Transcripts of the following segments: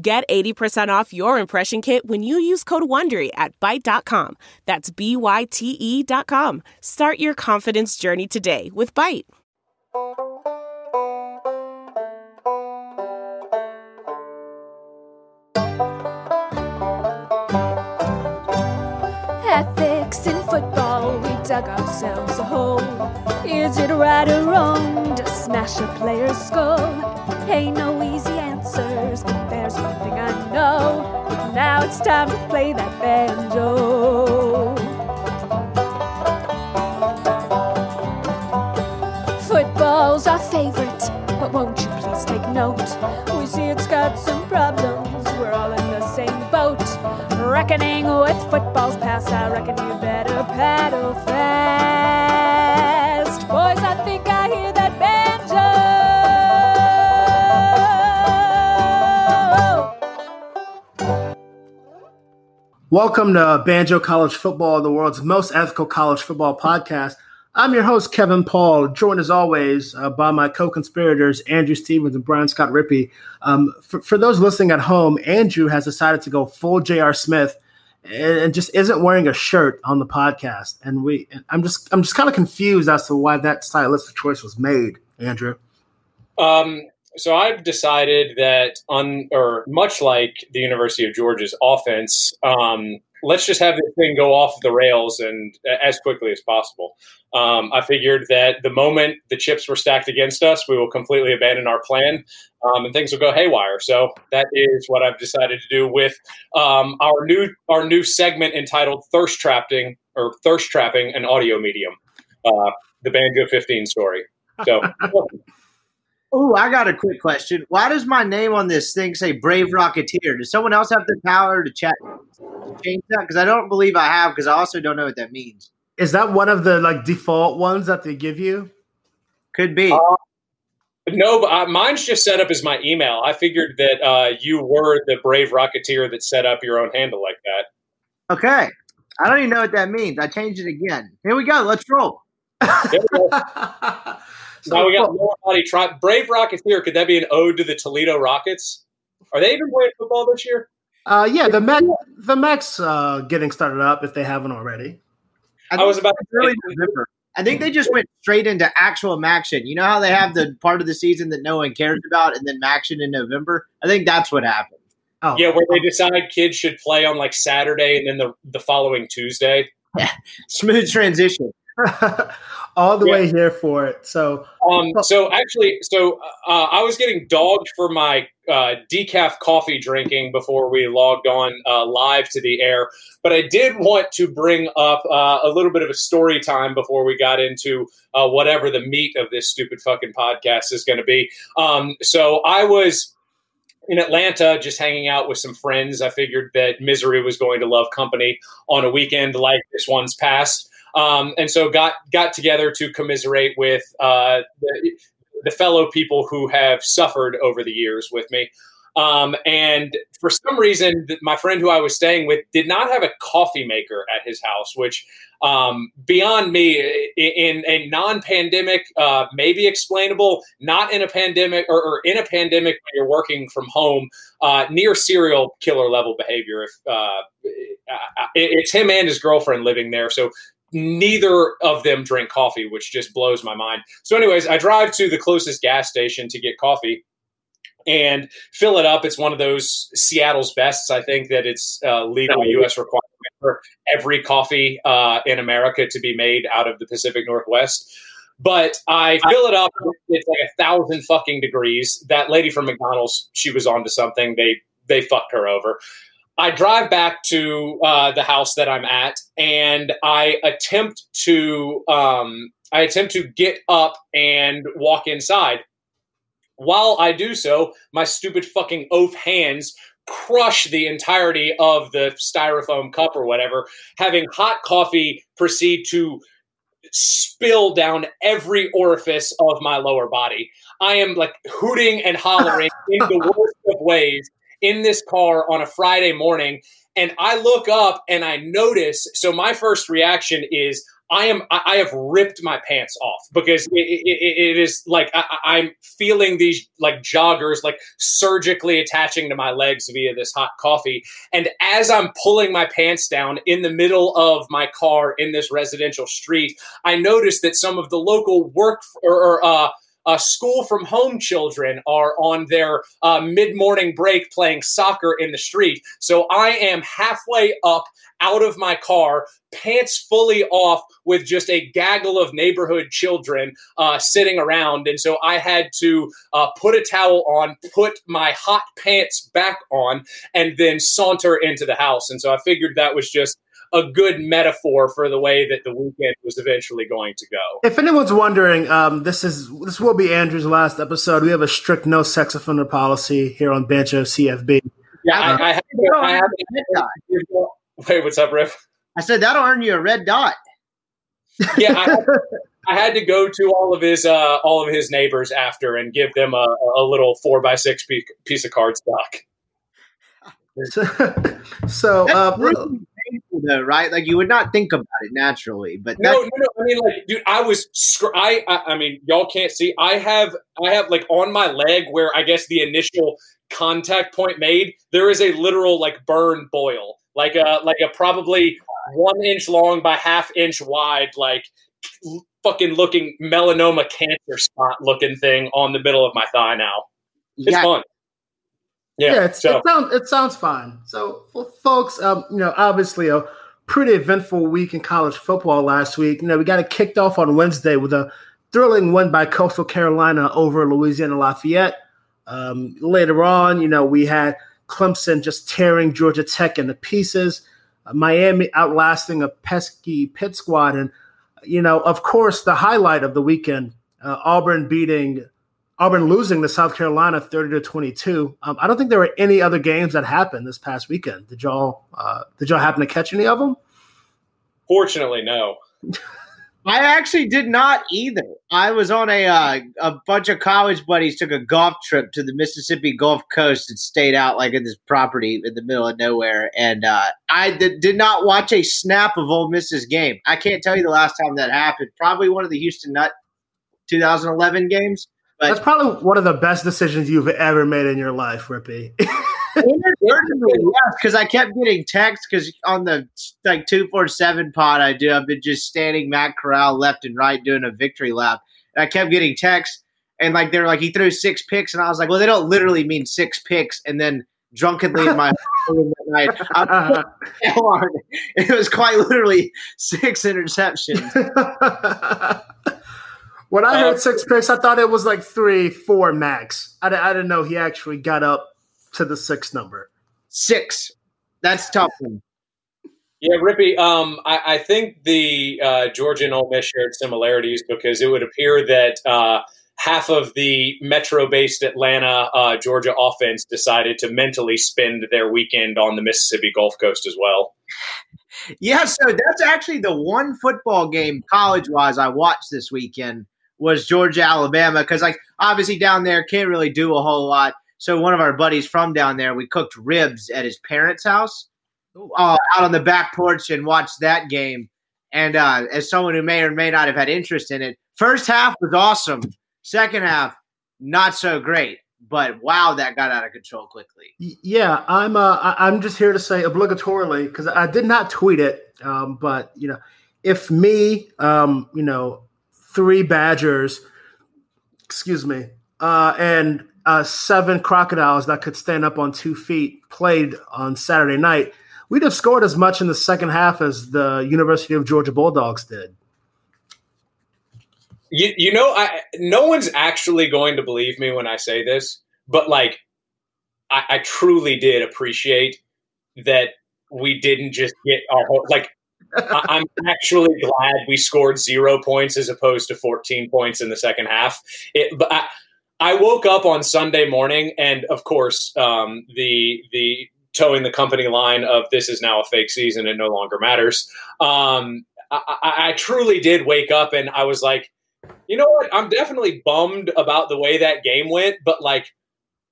Get 80% off your impression kit when you use code WONDERY at Byte.com. That's B-Y-T-E dot com. Start your confidence journey today with Byte. Ethics in football, we dug ourselves a hole. Is it right or wrong to smash a player's skull? Ain't no easy answers, but there's one thing I know. Now it's time to play that banjo. Football's our favorite, but won't you please take note? We see it's got some problems, we're all in the same boat. Reckoning with football's past, I reckon you better paddle Welcome to Banjo College Football, the world's most ethical college football podcast. I'm your host, Kevin Paul, joined as always uh, by my co conspirators, Andrew Stevens and Brian Scott Rippey. Um, for, for, those listening at home, Andrew has decided to go full J.R. Smith and, and, just isn't wearing a shirt on the podcast. And we, I'm just, I'm just kind of confused as to why that stylistic choice was made, Andrew. Um, so I've decided that on, or much like the University of Georgia's offense, um, let's just have this thing go off the rails and as quickly as possible. Um, I figured that the moment the chips were stacked against us, we will completely abandon our plan um, and things will go haywire. So that is what I've decided to do with um, our new our new segment entitled "Thirst Trapping" or "Thirst Trapping," an audio medium, uh, the Banjo 15 story. So. Oh, I got a quick question. Why does my name on this thing say Brave Rocketeer? Does someone else have the power to chat change that? Because I don't believe I have. Because I also don't know what that means. Is that one of the like default ones that they give you? Could be. Uh, no, but uh, mine's just set up as my email. I figured that uh, you were the Brave Rocketeer that set up your own handle like that. Okay. I don't even know what that means. I changed it again. Here we go. Let's roll. So now we got lower body tri- Brave Rockets here. Could that be an ode to the Toledo Rockets? Are they even playing football this year? Uh, yeah, the MAC, the MACs uh, getting started up if they haven't already. I, I was about to really November. I think they just went straight into actual action. You know how they have the part of the season that no one cares about, and then action in November. I think that's what happened. Oh, yeah, where they decide kids should play on like Saturday and then the the following Tuesday. Yeah, smooth transition. all the yeah. way here for it. So, um, so actually, so uh, I was getting dogged for my uh, decaf coffee drinking before we logged on uh, live to the air, but I did want to bring up uh, a little bit of a story time before we got into uh, whatever the meat of this stupid fucking podcast is going to be. Um, so I was in Atlanta, just hanging out with some friends. I figured that misery was going to love company on a weekend like this one's past. Um, and so got got together to commiserate with uh, the, the, fellow people who have suffered over the years with me. Um, and for some reason, my friend who I was staying with did not have a coffee maker at his house, which um, beyond me in a non-pandemic, uh, maybe explainable. Not in a pandemic or, or, in a pandemic when you're working from home, uh, near serial killer level behavior. If uh, it's him and his girlfriend living there, so neither of them drink coffee, which just blows my mind. So, anyways, I drive to the closest gas station to get coffee and fill it up. It's one of those Seattle's bests. I think that it's uh, legal U.S. requirement for every coffee uh, in America to be made out of the Pacific Northwest. But I fill it up. It's like a thousand fucking degrees. That lady from McDonald's, she was onto something. They they fucked her over. I drive back to uh, the house that I'm at, and I attempt to um, I attempt to get up and walk inside. While I do so, my stupid fucking oaf hands crush the entirety of the styrofoam cup or whatever, having hot coffee proceed to spill down every orifice of my lower body. I am like hooting and hollering in the worst of ways in this car on a Friday morning. And I look up and I notice. So my first reaction is I am I have ripped my pants off because it, it, it is like I, am feeling these like joggers like surgically attaching to my legs via this hot coffee. And as I'm pulling my pants down in the middle of my car in this residential street, I notice that some of the local work or, or uh, uh, school from home children are on their uh, mid morning break playing soccer in the street. So I am halfway up out of my car, pants fully off, with just a gaggle of neighborhood children uh, sitting around. And so I had to uh, put a towel on, put my hot pants back on, and then saunter into the house. And so I figured that was just a good metaphor for the way that the weekend was eventually going to go. If anyone's wondering, um, this is this will be Andrew's last episode. We have a strict no sex offender policy here on Banjo CFB. Yeah, uh, I, I, have, I have, red dot. Wait, what's up, Riff? I said that'll earn you a red dot. yeah, I, I, had to go to all of his uh, all of his neighbors after and give them a, a little four by six piece of cardstock. so, uh, really painful though, right? Like you would not think about it naturally, but no, no, no. I mean, like, dude, I was, I, I, I mean, y'all can't see. I have, I have like on my leg where I guess the initial contact point made. There is a literal like burn boil like a like a probably one inch long by half inch wide, like fucking looking melanoma cancer spot looking thing on the middle of my thigh now. It's yeah. fun. Yeah, yeah so. it sounds it sounds fine. So, for folks, um, you know, obviously a pretty eventful week in college football last week. You know, we got it kicked off on Wednesday with a thrilling win by Coastal Carolina over Louisiana Lafayette. Um, later on, you know, we had Clemson just tearing Georgia Tech into pieces. Uh, Miami outlasting a pesky Pitt squad, and you know, of course, the highlight of the weekend: uh, Auburn beating Auburn losing to South Carolina thirty to twenty two. Um, I don't think there were any other games that happened this past weekend. Did y'all uh, did y'all happen to catch any of them? Fortunately, no. I actually did not either. I was on a uh, a bunch of college buddies took a golf trip to the Mississippi Gulf Coast and stayed out like in this property in the middle of nowhere. And uh, I did, did not watch a snap of Ole Miss's game. I can't tell you the last time that happened. Probably one of the Houston Nutt 2011 games. But That's probably one of the best decisions you've ever made in your life, Rippey. because I kept getting texts because on the like two four seven pod I do, I've been just standing Matt Corral left and right doing a victory lap, and I kept getting texts and like they were like he threw six picks, and I was like, well, they don't literally mean six picks, and then drunkenly in my room that night, uh-huh. it was quite literally six interceptions. when I heard uh, six picks, I thought it was like three, four max. I, I didn't know he actually got up to the six number. Six. That's tough one. Yeah, Rippey. Um, I, I, think the uh, Georgia and Ole Miss shared similarities because it would appear that uh, half of the metro-based Atlanta uh, Georgia offense decided to mentally spend their weekend on the Mississippi Gulf Coast as well. Yeah, so that's actually the one football game college-wise I watched this weekend was Georgia Alabama because like obviously down there can't really do a whole lot. So one of our buddies from down there, we cooked ribs at his parents' house, uh, out on the back porch, and watched that game. And uh, as someone who may or may not have had interest in it, first half was awesome. Second half, not so great. But wow, that got out of control quickly. Yeah, I'm. Uh, I'm just here to say obligatorily because I did not tweet it. Um, but you know, if me, um, you know, three Badgers, excuse me, uh, and uh, seven crocodiles that could stand up on two feet played on Saturday night, we'd have scored as much in the second half as the University of Georgia Bulldogs did. You, you know, I, no one's actually going to believe me when I say this, but like, I, I truly did appreciate that we didn't just get our whole, like, I'm actually glad we scored zero points as opposed to 14 points in the second half. It, but I, I woke up on Sunday morning, and of course, um, the the towing the company line of this is now a fake season; it no longer matters. Um, I, I, I truly did wake up, and I was like, you know what? I'm definitely bummed about the way that game went, but like,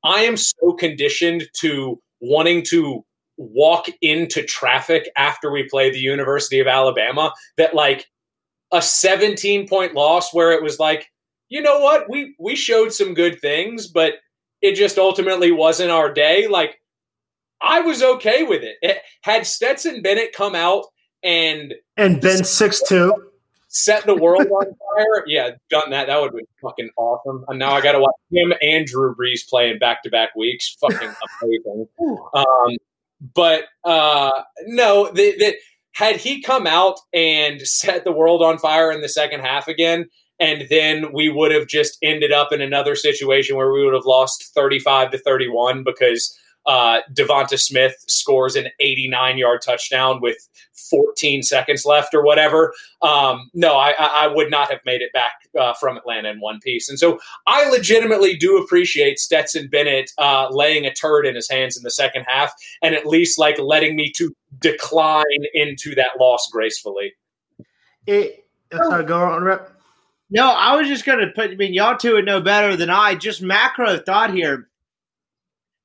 I am so conditioned to wanting to walk into traffic after we play the University of Alabama that like a 17 point loss where it was like you know what? We we showed some good things but it just ultimately wasn't our day. Like i was okay with it, it had stetson bennett come out and and been six two. set the world on fire yeah done that. That would be fucking awesome. And now i gotta watch him and drew brees playing back-to-back weeks. Fucking amazing. Um but uh no the had he come out and set the world on fire in the second half again, and then we would have just ended up in another situation where we would have lost 35 to 31 because uh, Devonta Smith scores an 89 yard touchdown with 14 seconds left or whatever. Um, no, I, I, would not have made it back uh, from Atlanta in one piece. And so I legitimately do appreciate Stetson Bennett uh, laying a turd in his hands in the second half and at least like letting me to decline into that loss gracefully. It, sorry, go on, Rip. No, I was just going to put, I mean, y'all two would know better than I. Just macro thought here.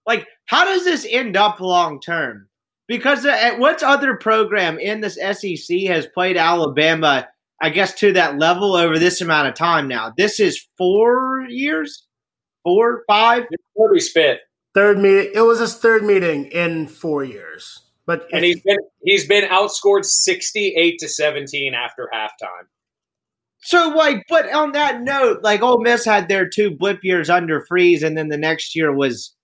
Like, how does this end up long term? Because uh, what other program in this SEC has played Alabama, I guess, to that level over this amount of time now? This is four years, four, five. Kirby Spit. Third meeting. It was his third meeting in four years. But and he's been he's been outscored sixty eight to seventeen after halftime. So, like, but on that note, like, Ole Miss had their two blip years under Freeze, and then the next year was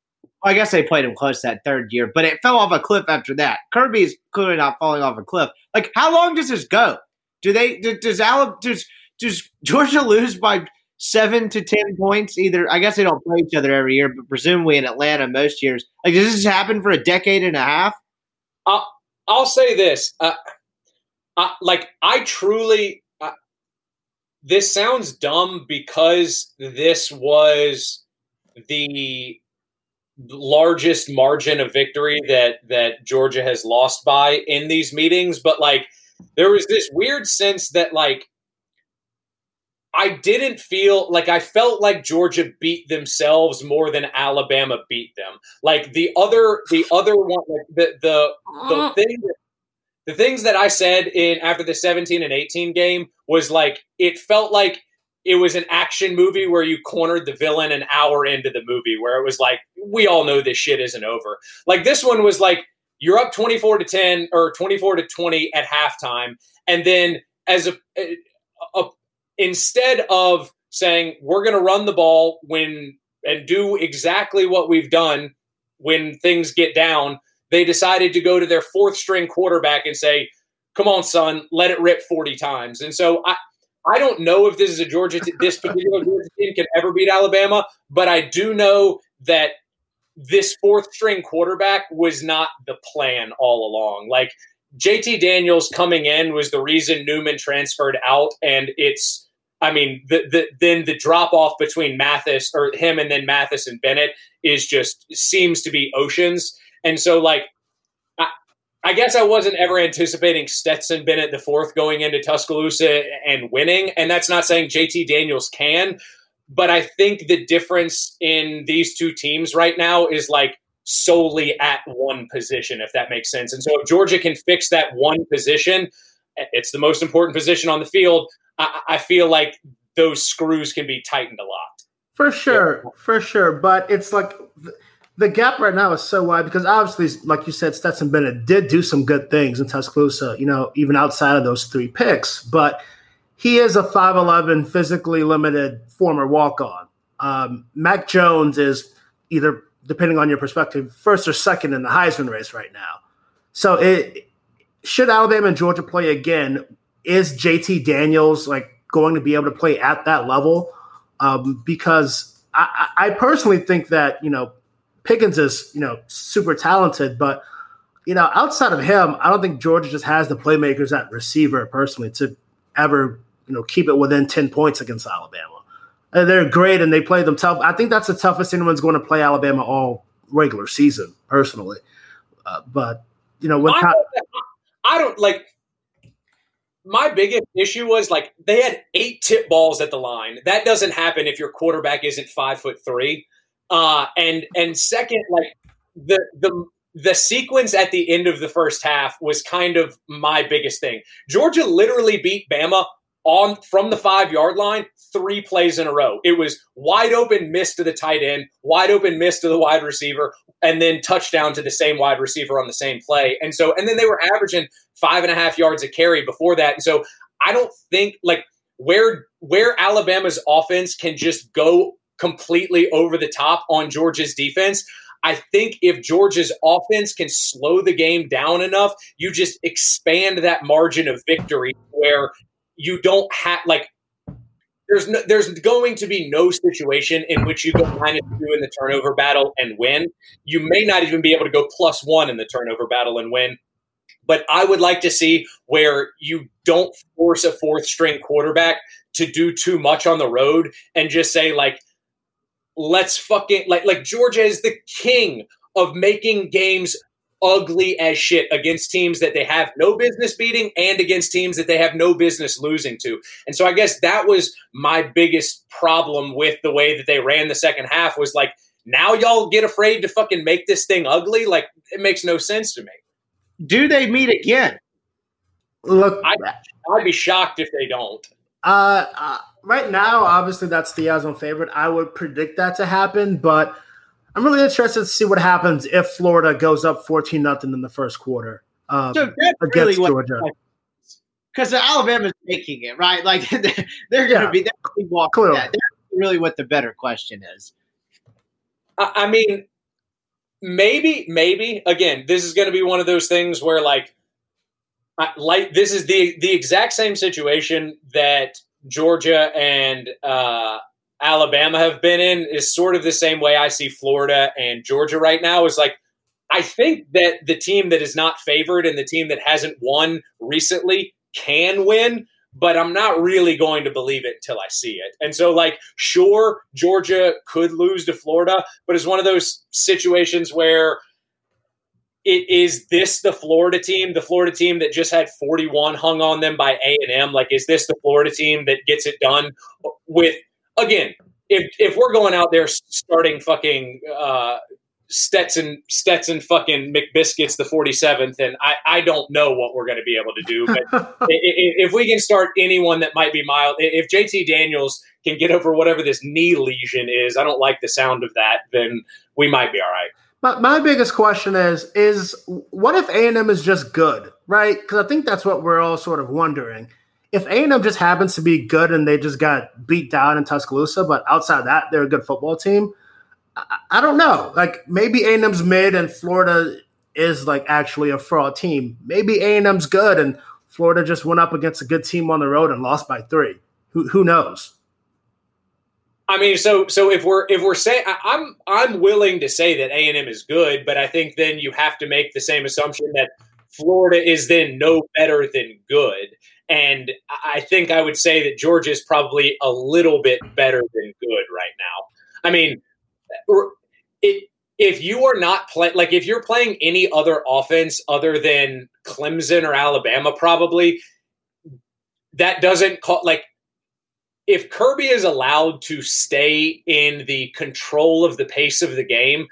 I guess they played him close that third year, but it fell off a cliff after that. Kirby's clearly not falling off a cliff. Like, how long does this go? Do they does Alabama does does Georgia lose by seven to ten points? Either I guess they don't play each other every year, but presumably in Atlanta most years. Like, does this happen for a decade and a half? I'll, say this: uh, I, like, I truly. Uh, this sounds dumb because this was the largest margin of victory that that Georgia has lost by in these meetings, but like there was this weird sense that like I didn't feel like I felt like Georgia beat themselves more than Alabama beat them. Like the other the other one like the the the uh-huh. thing that, the things that I said in after the 17 and 18 game was like it felt like it was an action movie where you cornered the villain an hour into the movie where it was like we all know this shit isn't over like this one was like you're up 24 to 10 or 24 to 20 at halftime. And then as a, a, a instead of saying we're going to run the ball when and do exactly what we've done when things get down they decided to go to their fourth string quarterback and say come on son let it rip 40 times. And so i I don't know if this is a Georgia, t- this particular Georgia team can ever beat Alabama, but I do know that this fourth string quarterback was not the plan all along. Like JT Daniels coming in was the reason Newman transferred out, and it's. I mean, the, the, then the drop off between Mathis or him and then Mathis and Bennett is just seems to be oceans. And so, like, I guess I wasn't ever anticipating Stetson Bennett the fourth going into Tuscaloosa and winning, and that's not saying JT Daniels can, but I think the difference in these two teams right now is like solely at one position, if that makes sense. And so if Georgia can fix that one position, it's the most important position on the field. I, I feel like those screws can be tightened a lot. For sure, yeah. for sure. But it's like the gap right now is so wide because obviously, like you said, Stetson Bennett did do some good things in Tuscaloosa, you know, even outside of those three picks. But he is a 5'11, physically limited former walk on. Um, Mac Jones is either, depending on your perspective, first or second in the Heisman race right now. So it should Alabama and Georgia play again, is JT Daniels like going to be able to play at that level? Um, because I, I personally think that, you know, Pickens is, you know, super talented, but you know, outside of him, I don't think Georgia just has the playmakers at receiver personally to ever, you know, keep it within 10 points against Alabama. Uh, they're great and they play them tough. I think that's the toughest anyone's going to play Alabama all regular season, personally. Uh, but you know, when I, don't, I don't like. My biggest issue was like they had eight tip balls at the line. That doesn't happen if your quarterback isn't five foot three. Uh, and and second, like the the the sequence at the end of the first half was kind of my biggest thing. Georgia literally beat Bama on from the five yard line three plays in a row. It was wide open miss to the tight end, wide open miss to the wide receiver, and then touchdown to the same wide receiver on the same play. And so, and then they were averaging five and a half yards a carry before that. And so, I don't think like where where Alabama's offense can just go completely over the top on Georgia's defense. I think if Georgia's offense can slow the game down enough, you just expand that margin of victory where you don't have like there's no, there's going to be no situation in which you go minus two in the turnover battle and win. You may not even be able to go plus one in the turnover battle and win. But I would like to see where you don't force a fourth string quarterback to do too much on the road and just say like, let's fucking like like Georgia is the king of making games ugly as shit against teams that they have no business beating and against teams that they have no business losing to. And so I guess that was my biggest problem with the way that they ran the second half was like now y'all get afraid to fucking make this thing ugly like it makes no sense to me. Do they meet again? Look, I, I'd be shocked if they don't. Uh, uh, right now, obviously that's the Yazoo favorite. I would predict that to happen, but I'm really interested to see what happens if Florida goes up 14 nothing in the first quarter um, so against really Georgia. Because Alabama's making it right, like they're going to yeah, be they're walking that. That's really what the better question is. I mean, maybe, maybe again, this is going to be one of those things where like, like this is the the exact same situation that Georgia and uh, Alabama have been in is sort of the same way I see Florida and Georgia right now is like I think that the team that is not favored and the team that hasn't won recently can win, but I'm not really going to believe it until I see it. And so, like, sure, Georgia could lose to Florida, but it's one of those situations where it is this the Florida team, the Florida team that just had 41 hung on them by A and M. Like, is this the Florida team that gets it done with again, if if we're going out there starting fucking uh, Stetson Stetson fucking McBiscuits the 47th, and I, I don't know what we're going to be able to do. But if, if, we can start anyone that might be mild, if JT Daniels can get over whatever this knee lesion is, I don't like the sound of that, then we might be all right. My, my biggest question is is what if A&M is just good, right? Because I think that's what we're all sort of wondering if A&M just happens to be good and they just got beat down in Tuscaloosa, but outside that, they're a good football team. I, I don't know. Like maybe A&M's mid and Florida is like actually a fraud team. Maybe A&M's good and Florida just went up against a good team on the road and lost by three. Who who knows? I mean, so so if we're if we're saying I'm I'm willing to say that A and M is good, but I think then you have to make the same assumption that Florida is then no better than good. And I think I would say that Georgia is probably a little bit better than good right now. I mean, it, if you are not playing, like if you're playing any other offense other than Clemson or Alabama, probably that doesn't call like if Kirby is allowed to stay in the control of the pace of the game,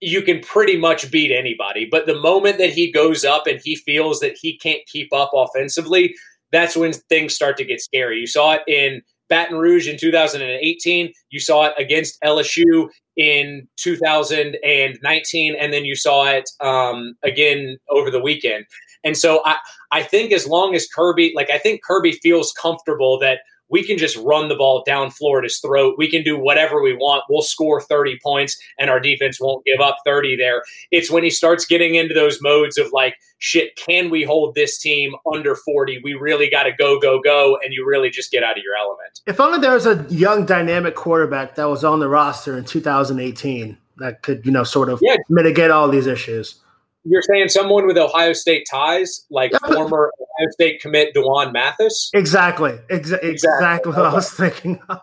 you can pretty much beat anybody. But the moment that he goes up and he feels that he can't keep up offensively, that's when things start to get scary. You saw it in Baton Rouge in 2018. You saw it against LSU in 2019, and then you saw it um, again over the weekend. And so I, I think as long as Kirby, like I think Kirby feels comfortable that we can just run the ball down Florida's throat. We can do whatever we want. We'll score 30 points and our defense won't give up 30 there. It's when he starts getting into those modes of like, shit, can we hold this team under 40? We really got to go, go, go. And you really just get out of your element. If only there was a young, dynamic quarterback that was on the roster in 2018 that could, you know, sort of yeah. mitigate all these issues you're saying someone with Ohio State ties, like yeah, former Ohio State commit D'Wan Mathis? Exactly. Exa- exactly. Exactly what I was thinking of.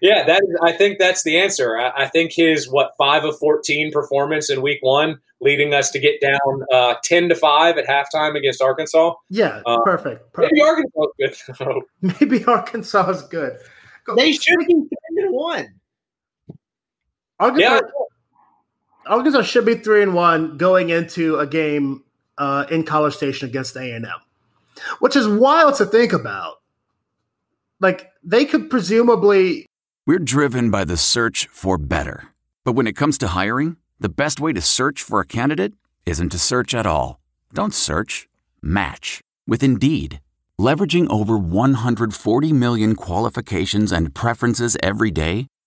yeah, that is, I think that's the answer. I, I, think his what five of fourteen performance in week one, leading us to get down uh, ten to five at halftime against Arkansas. Yeah, uh, perfect, perfect. Maybe Arkansas is good. maybe Arkansas is good. Go. They should be ten to one. Arkansas, yeah. Arkansas should be three and one going into a game uh, in College Station against A and M, which is wild to think about. Like they could presumably. We're driven by the search for better, but when it comes to hiring, the best way to search for a candidate isn't to search at all. Don't search. Match with Indeed. Leveraging over 140 million qualifications and preferences every day,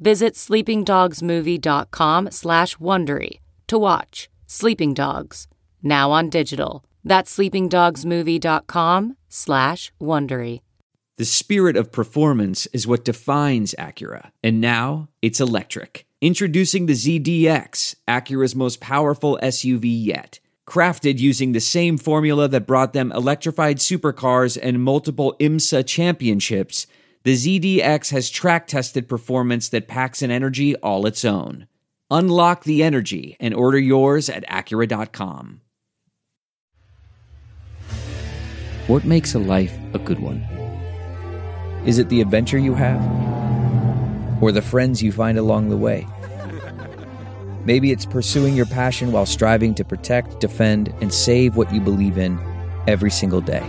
Visit sleepingdogsmovie.com slash Wondery to watch Sleeping Dogs, now on digital. That's sleepingdogsmovie.com slash Wondery. The spirit of performance is what defines Acura, and now it's electric. Introducing the ZDX, Acura's most powerful SUV yet crafted using the same formula that brought them electrified supercars and multiple IMSA championships, the ZDX has track tested performance that packs an energy all its own. Unlock the energy and order yours at Acura.com. What makes a life a good one? Is it the adventure you have? Or the friends you find along the way? Maybe it's pursuing your passion while striving to protect, defend, and save what you believe in every single day.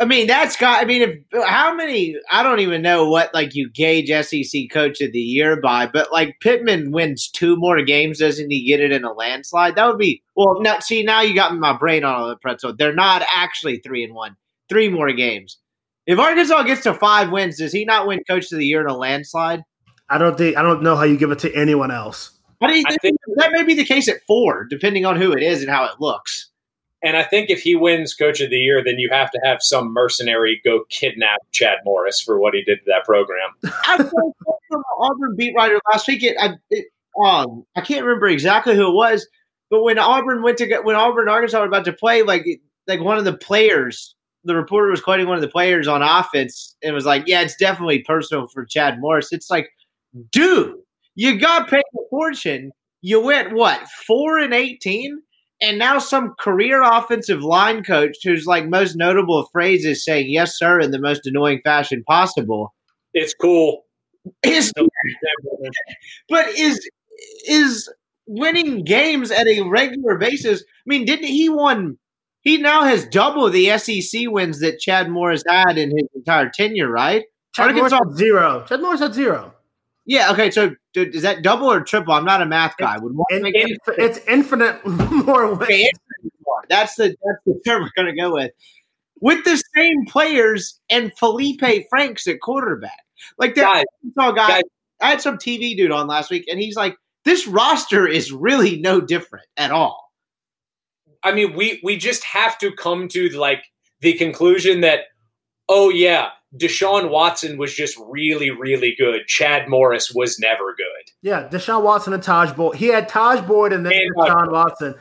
I mean, that's got. I mean, if how many? I don't even know what like you gauge SEC Coach of the Year by, but like Pittman wins two more games, doesn't he get it in a landslide? That would be well. Not see now you got my brain on the pretzel. They're not actually three and one. Three more games. If Arkansas gets to five wins, does he not win Coach of the Year in a landslide? I don't think. I don't know how you give it to anyone else. What do you think? think? That may be the case at four, depending on who it is and how it looks. And I think if he wins Coach of the Year, then you have to have some mercenary go kidnap Chad Morris for what he did to that program. I from Auburn beat writer last week. It, I, it, um, I can't remember exactly who it was, but when Auburn went to get when Auburn Arkansas were about to play, like like one of the players, the reporter was quoting one of the players on offense and was like, "Yeah, it's definitely personal for Chad Morris." It's like, dude, you got paid a fortune. You went what four and eighteen, and now some career offensive line coach whose like most notable phrase is saying "yes, sir" in the most annoying fashion possible It's cool. Is but is is winning games at a regular basis? I mean, didn't he won? He now has double the SEC wins that Chad moore has had in his entire tenure, right? Chad Morris had zero. Chad Morris had zero. Yeah. Okay. So dude, is that double or triple? I'm not a math guy. Would In- in- it's infinite more wins. Okay, infinite more. That's the that's the term we're gonna go with. With the same players and Felipe Franks at quarterback. Like that Guys, guy. guys. I had some TV dude on last week, and he's like, "This roster is really no different at all." I mean, we we just have to come to like the conclusion that, oh yeah, Deshaun Watson was just really, really good. Chad Morris was never good. Yeah, Deshaun Watson and Tajh Boyd. He had Tajh Boyd and then And- uh, Deshaun Watson.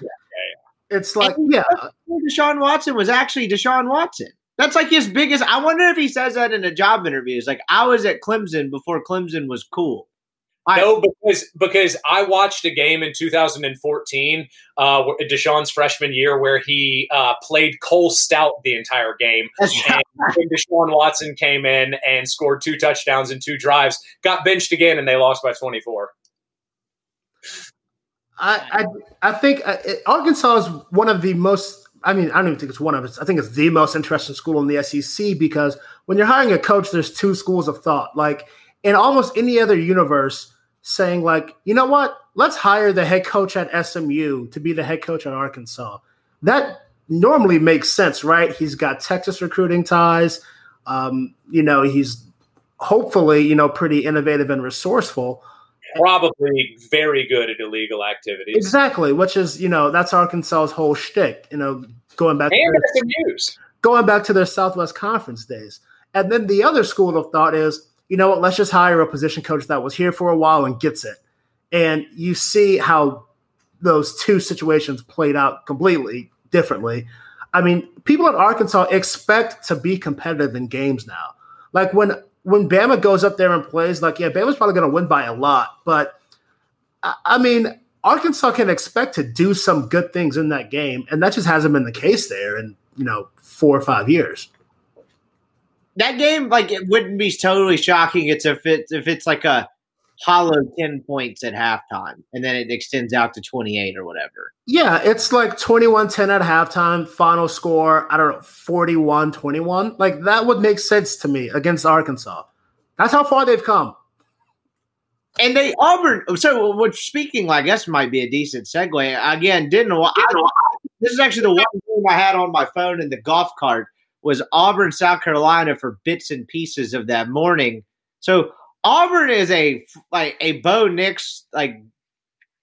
It's like, yeah, Deshaun Watson was actually Deshaun Watson. That's like his biggest. I wonder if he says that in a job interview. It's like I was at Clemson before Clemson was cool. I- No, because because I watched a game in 2014, uh, Deshaun's freshman year, where he uh, played Cole Stoudt the entire game. And Deshaun Watson came in and scored two touchdowns in two drives, got benched again, and they lost by 24. I, I, I think uh, Arkansas is one of the most. I mean, I don't even think it's one of it. I think it's the most interesting school in the SEC because when you're hiring a coach, there's two schools of thought. Like in almost any other universe, saying like, you know what, let's hire the head coach at SMU to be the head coach at Arkansas. That normally makes sense, right? He's got Texas recruiting ties. Um, you know, he's hopefully, you know, pretty innovative and resourceful. Probably very good at illegal activities. Exactly, which is you know that's Arkansas's whole shtick. You know, going back And to their, going back to their Southwest Conference days, and then the other school of thought is you know what? Let's just hire a position coach that was here for a while and gets it. And you see how those two situations played out completely differently. I mean, people in Arkansas expect to be competitive in games now. Like when when Bama goes up there and plays, like yeah, Bama's probably going to win by a lot, but I, mean, Arkansas can expect to do some good things in that game, and that just hasn't been the case there in you know four or five years. That game, like, it wouldn't be totally shocking. It's if it's if it's like a hollow ten points at halftime, and then it extends out to twenty eight or whatever. Yeah, it's like 21-10 at halftime, final score, I don't know, 41-21. Like that would make sense to me against Arkansas. That's how far they've come. And they Auburn. So, what speaking, like, this might be a decent segue. Again, didn't I don't. This is actually the one game I had on my phone in the golf cart was Auburn, South Carolina, for bits and pieces of that morning. So Auburn is a like a Bo Nix like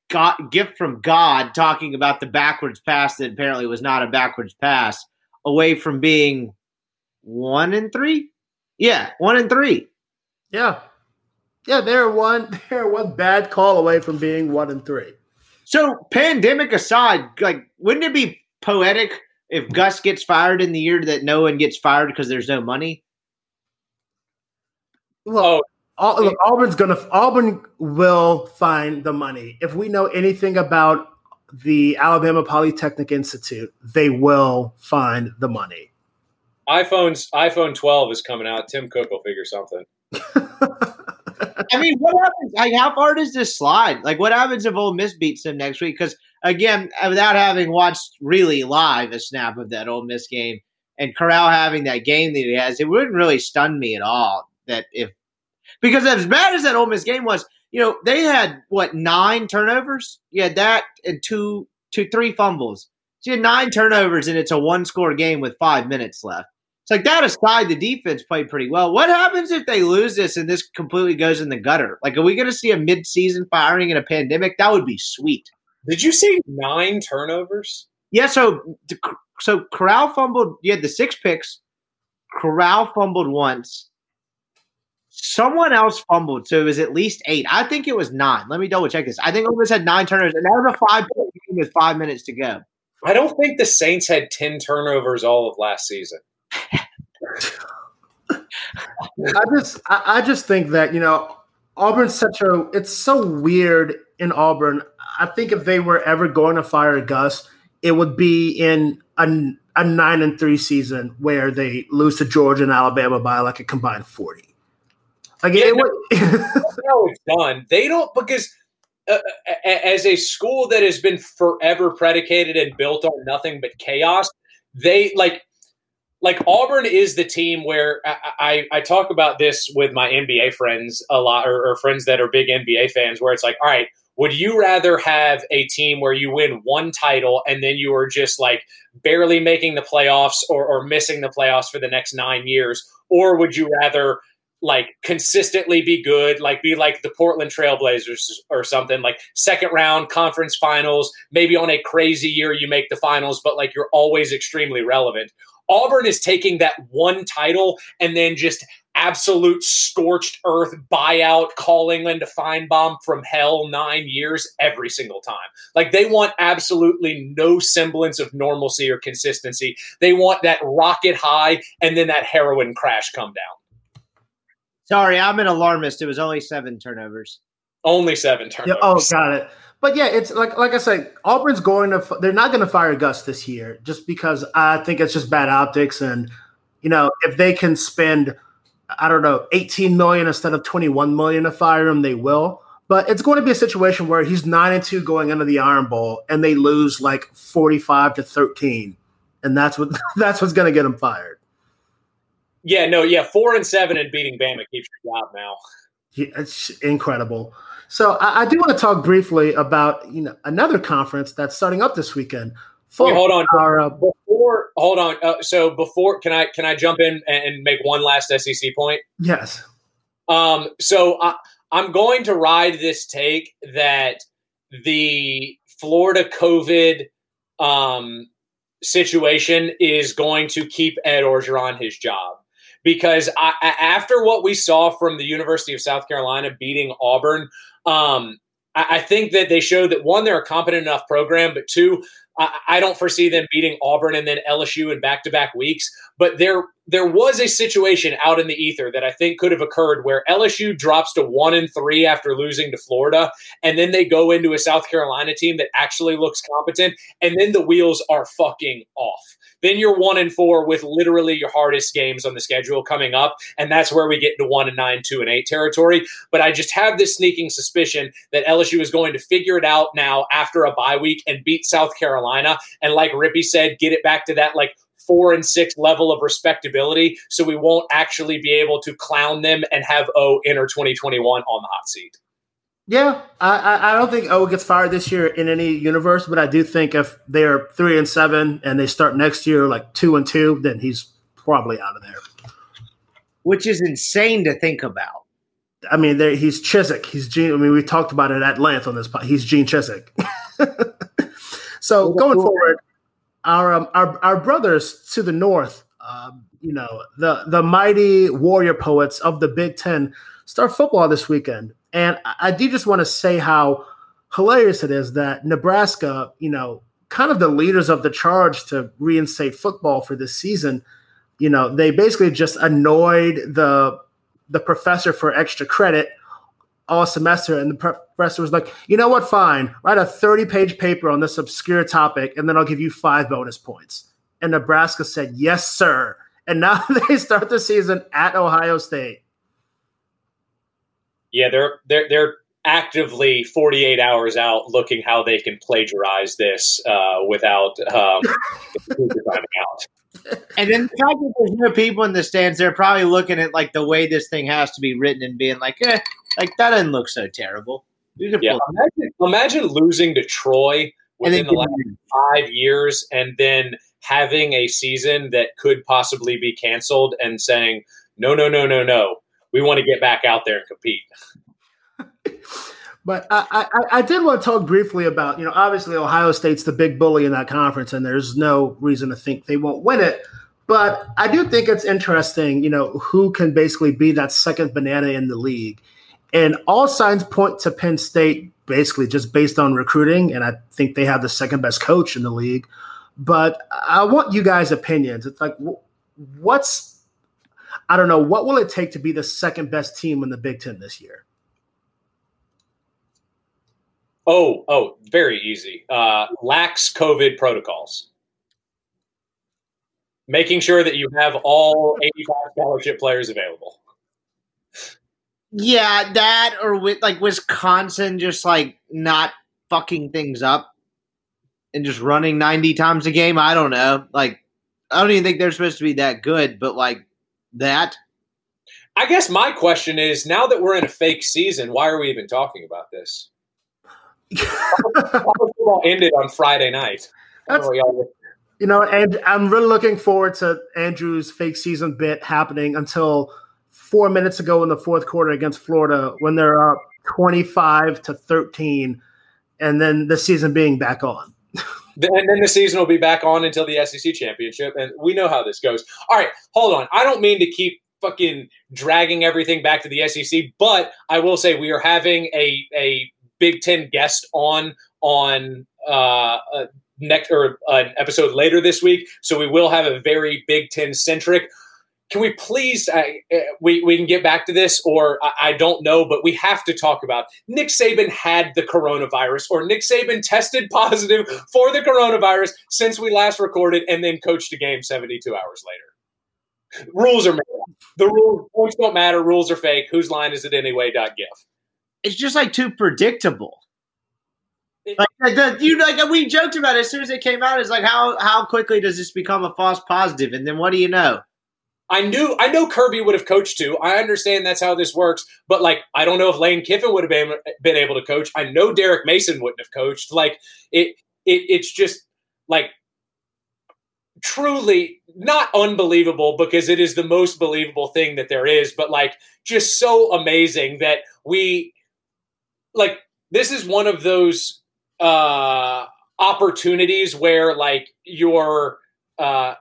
got gift from God, talking about the backwards pass that apparently was not a backwards pass, away from being one and three. Yeah, one and three. Yeah. Yeah, they're one they're one bad call away from being one and three. So, pandemic aside, like, wouldn't it be poetic if Gus gets fired in the year that no one gets fired because there's no money? Well, oh. Au- look, Auburn's gonna Auburn will find the money. If we know anything about the Alabama Polytechnic Institute, they will find the money. iPhone's iPhone 12 is coming out. Tim Cook will figure something. I mean, what happens? Like, how far does this slide? Like, what happens if Ole Miss beats them next week? Because again, uh, without having watched really live a snap of that Ole Miss game and Corral having that game that he has, it wouldn't really stun me at all. That if because as bad as that Ole Miss game was, you know, they had what nine turnovers. You had that and two, two, three fumbles. So you had nine turnovers, and it's a one-score game with five minutes left. It's like that aside, the defense played pretty well. What happens if they lose this and this completely goes in the gutter? Like, are we going to see a mid-season firing in a pandemic? That would be sweet. Did you see nine turnovers? Yeah. So, so Corral fumbled. You had the six picks. Corral fumbled once. Someone else fumbled, so it was at least eight. I think it was nine. Let me double check this. I think Ole Miss had nine turnovers, and that was a five point game with five minutes to go. I don't think the Saints had 10 turnovers all of last season. I just I, I just think that you know Auburn's such a it's so weird in Auburn. I think if they were ever going to fire Gus, it would be in a, a nine and three season where they lose to Georgia and Alabama by like a combined forty. Like Yeah, it, no. was- it's done. They don't because uh, as a school that has been forever predicated and built on nothing but chaos, they like like Auburn is the team where I, I, I talk about this with my NBA friends a lot, or, or friends that are big NBA fans, where it's like, all right, would you rather have a team where you win one title and then you are just like barely making the playoffs or, or missing the playoffs for the next nine years, or would you rather like consistently be good, like be like the Portland Trailblazers or something, like second round conference finals, maybe on a crazy year you make the finals, but like you're always extremely relevant. Auburn is taking that one title and then just absolute scorched earth buyout Call England calling Linda Feinbaum from hell nine years every single time. Like they want absolutely no semblance of normalcy or consistency. They want that rocket high and then that heroin crash come down. Sorry, I'm an alarmist. It was only seven turnovers. Only seven Yeah, oh, turnovers. oh, got it. But yeah, it's like like I said, Auburn's going to they're not going to fire Gus this year just because I think it's just bad optics and you know if they can spend I don't know 18 million instead of 21 million to fire him, they will. But it's going to be a situation where he's nine and two going into the Iron Bowl and they lose like 45 to 13, and that's what that's what's going to get him fired. Yeah, no, yeah, four and seven and beating Bama keeps your job now. He- It's incredible. So I, I do want to talk briefly about you know another conference that's starting up this weekend. Wait, hold on. Our, uh, Before, hold on. Uh, so before, can I can I jump in and, make one last SEC point? yes. Um, so I, I'm going to ride this take that the Florida COVID um, situation is going to keep Ed Orgeron his job because I- after what we saw from the University of South Carolina beating Auburn, um, I, I think that they showed that one, they're a competent enough program, but two, I, I don't foresee them beating Auburn and then LSU in back-to-back weeks. But there, there was a situation out in the ether that I think could have occurred where LSU drops to one and three after losing to Florida, and then they go into a South Carolina team that actually looks competent, and then the wheels are fucking off. Then you're one and four with literally your hardest games on the schedule coming up, and that's where we get into one and nine, two and eight territory. But I just have this sneaking suspicion that LSU is going to figure it out now after a bye week and beat South Carolina, and like Rippey said, get it back to that like four and six level of respectability, so we won't actually be able to clown them and have O enter 2021 on the hot seat. Yeah, I, I don't think O gets fired this year in any universe, but I do think if they're three and seven and they start next year like two and two, then he's probably out of there. which is insane to think about. I mean, he's Chizik. He's Gene. I mean, we talked about it at length on this. pod. He's Gene Chizik. so going forward, our um, our our brothers to the north, um, you know, the the mighty warrior poets of the Big Ten start football this weekend, and I, do just want to say how hilarious it is that Nebraska, you know, kind of the leaders of the charge to reinstate football for this season. You know, they basically just annoyed the the professor for extra credit all semester. And the professor was like you know what? Fine. Write a 30 page paper on this obscure topic and then i'll give you five bonus points. And nebraska said yes sir. And now they start the season at ohio state Yeah, they're they're they're actively 48 hours out looking how they can plagiarize this uh, without um, out. And then the fact that there's no people in the stands, they're probably looking at like the way this thing has to be written and being like, eh, like that doesn't look so terrible. Yeah, imagine, imagine losing to Troy within the last five years and then having a season that could possibly be canceled and saying, no, no, no, no, no. We want to get back out there and compete. But I, I, I did want to talk briefly about, you know, obviously Ohio State's the big bully in that conference, and there's no reason to think they won't win it. But I do think it's interesting, you know, who can basically be that second banana in the league. And all signs point to Penn State, basically just based on recruiting. And I think they have the second best coach in the league. But I want you guys' opinions. It's like, what's, I don't know, what will it take to be the second best team in the Big Ten this year? Oh, oh, very easy. Uh, lax COVID protocols. Making sure that you have all 85 scholarship players available. Yeah, that or with like Wisconsin just like not fucking things up and just running 90 times a game. I don't know. Like, I don't even think they're supposed to be that good, but like that. I guess my question is now that we're in a fake season, why are we even talking about this? football ended on Friday night. That's, you know, and I'm really looking forward to Andrew's fake season bit happening until four minutes ago in the fourth quarter against Florida when they're up 25 to 13, and then the season being back on. and then the season will be back on until the SEC championship, and we know how this goes. All right, hold on. I don't mean to keep fucking dragging everything back to the SEC, but I will say we are having a a Big Ten guest on on uh, uh next or an episode later this week, so we will have a very Big Ten centric can we please uh, we, we can get back to this or I, I, don't know but we have to talk about nick saban had the coronavirus or nick saban tested positive for the coronavirus since we last recorded and then coached a game 72 hours later. Rules are made. The rules points don't matter. Rules are fake. Whose line is it anyway? Gif. It's just like too predictable. Like the, you like we joked about it as soon as it came out. It's like how how quickly does this become a false positive, and then what do you know? I knew I know Kirby would have coached too. I understand that's how this works, but like I don't know if Lane Kiffin would have been, been able to coach. I know Derek Mason wouldn't have coached. Like it, it it's just like truly not unbelievable because it is the most believable thing that there is, but like just so amazing that we like this is one of those uh opportunities where like your uh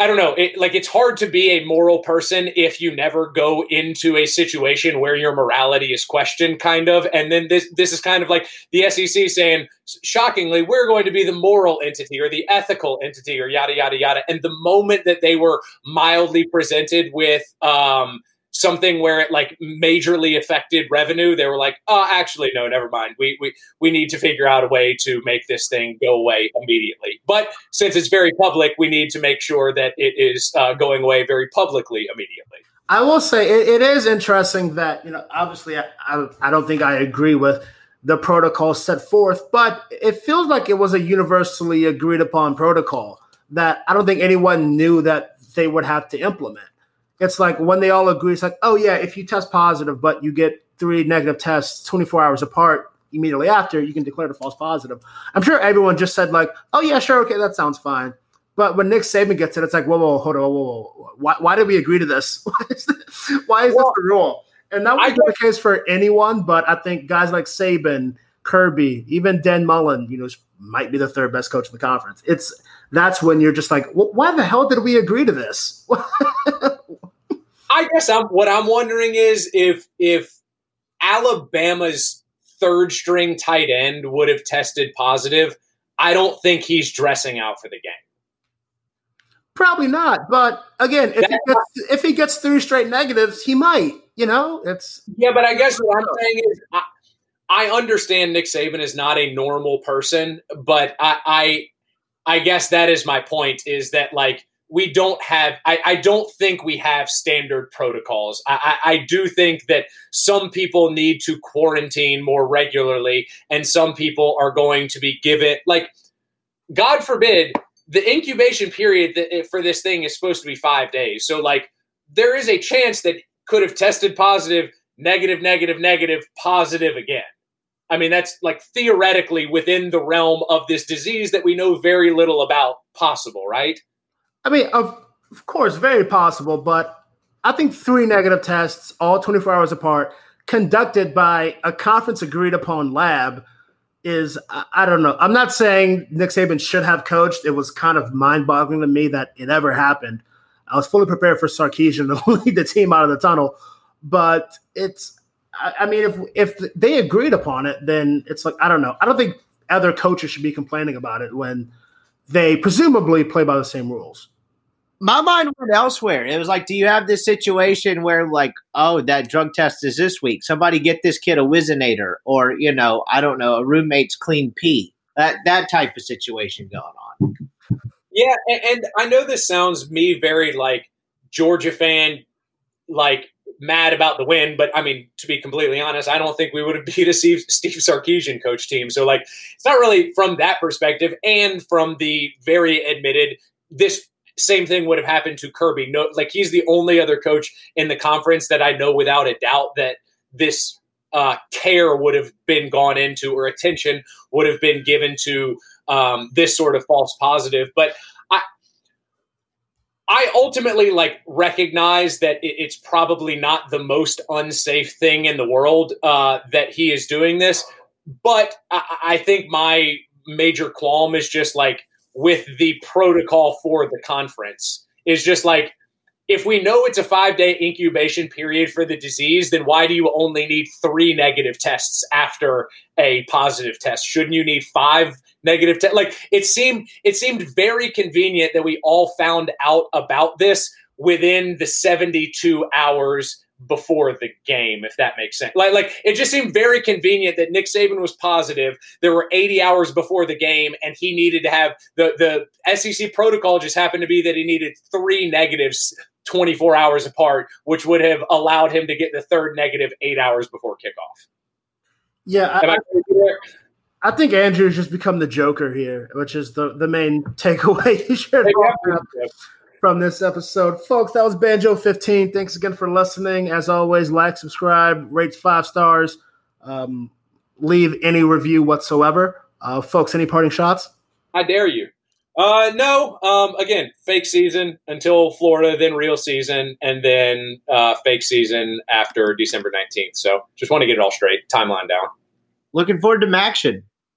I don't know. It, like it's hard to be a moral person if you never go into a situation where your morality is questioned, kind of. And then this this is kind of like the SEC saying, shockingly, we're going to be the moral entity or the ethical entity or yada yada yada. And the moment that they were mildly presented with um, something where it like majorly affected revenue, they were like, oh, actually, no, never mind. We, we, we need to figure out a way to make this thing go away immediately. But since it's very public, we need to make sure that it is uh, going away very publicly immediately. I will say it, it is interesting that, you know, obviously I, I, I don't think I agree with the protocol set forth, but it feels like it was a universally agreed upon protocol that I don't think anyone knew that they would have to implement it's like when they all agree, it's like, oh yeah, if you test positive, but you get three negative tests 24 hours apart immediately after, you can declare the false positive. I'm sure everyone just said like, oh yeah, sure, okay, that sounds fine. But when Nick Saban gets it, it's like, whoa, whoa, hold on, whoa, whoa, whoa. Why, why did we agree to this? why is, this, why is well, this the rule? And that would be the case for anyone, but I think guys like Saban, Kirby, even Dan Mullen, you know, might be the third best coach in the conference. It's that's when you're just like, well, why the hell did we agree to this? I guess I'm what I'm wondering is if if Alabama's third string tight end would have tested positive, I don't think he's dressing out for the game. Probably not, but again, if, he gets, if he gets three straight negatives, he might. You know, it's yeah. But I guess what I'm saying is, I, I understand Nick Saban is not a normal person, but I, I, I guess that is my point. Is that like we don't have I, I, don't think we have standard protocols. I, I, I, do think that some people need to quarantine more regularly and some people are going to be given like god forbid the incubation period eh, for this thing is supposed to be five days. So like there is a chance that could have tested positive negative negative negative positive again. I mean that's like theoretically within the realm of this disease that we know very little about possible right I mean, of, of course, very possible, but I think three negative tests, all 24 hours apart, conducted by a conference agreed upon lab is I, don't know. I'm not saying Nick Saban should have coached. It was kind of mind boggling to me that it ever happened. I was fully prepared for Sarkisian to lead the team out of the tunnel, but it's. I, I mean, if if they agreed upon it, then it's like I don't know. I don't think other coaches should be complaining about it when they presumably play by the same rules my mind went elsewhere. It was like, do you have this situation where, like, oh, that drug test is this week? Somebody get this kid a Whizzinator, or you know, I don't know, a roommate's clean pee. That that type of situation going on. Yeah, and, and I know this sounds me very like Georgia fan, like mad about the win, but I mean, to be completely honest, I don't think we would have beat a Steve, Steve Sarkisian coach team. So, like, it's not really from that perspective, and from the very admitted this same thing would have happened to Kirby. No, like he's the only other coach in the conference that I know without a doubt that this uh, care would have been gone into or attention would have been given to um, this sort of false positive. But I, ultimately like recognize that it's probably not the most unsafe thing in the world uh, that he is doing this. But I, I think my major qualm is just like with the protocol for the conference is just like if we know it's a five day incubation period for the disease, then why do you only need three negative tests after a positive test? Shouldn't you need five negative tests? Like it seemed, it seemed very convenient that we all found out about this within the 72 hours before the game, if that makes sense. Like, like it just seemed very convenient that Nick Saban was positive. There were 80 hours before the game, and he needed to have the the SEC protocol. Just happened to be that he needed three negatives 24 hours apart, which would have allowed him to get the third negative eight hours before kickoff. Yeah, I, I, I, think Andrew's just become the Joker here, which is the the main takeaway you should from this episode. Folks, that was Banjo 15. Thanks again for listening. As always, like, subscribe, rate five stars, um, leave any review whatsoever. Uh, folks, any parting shots? I dare you. Uh, no. Um, again, fake season until Florida, then real season, and then uh, fake season after December 19th. So just want to get it all straight, timeline down. Looking forward to action.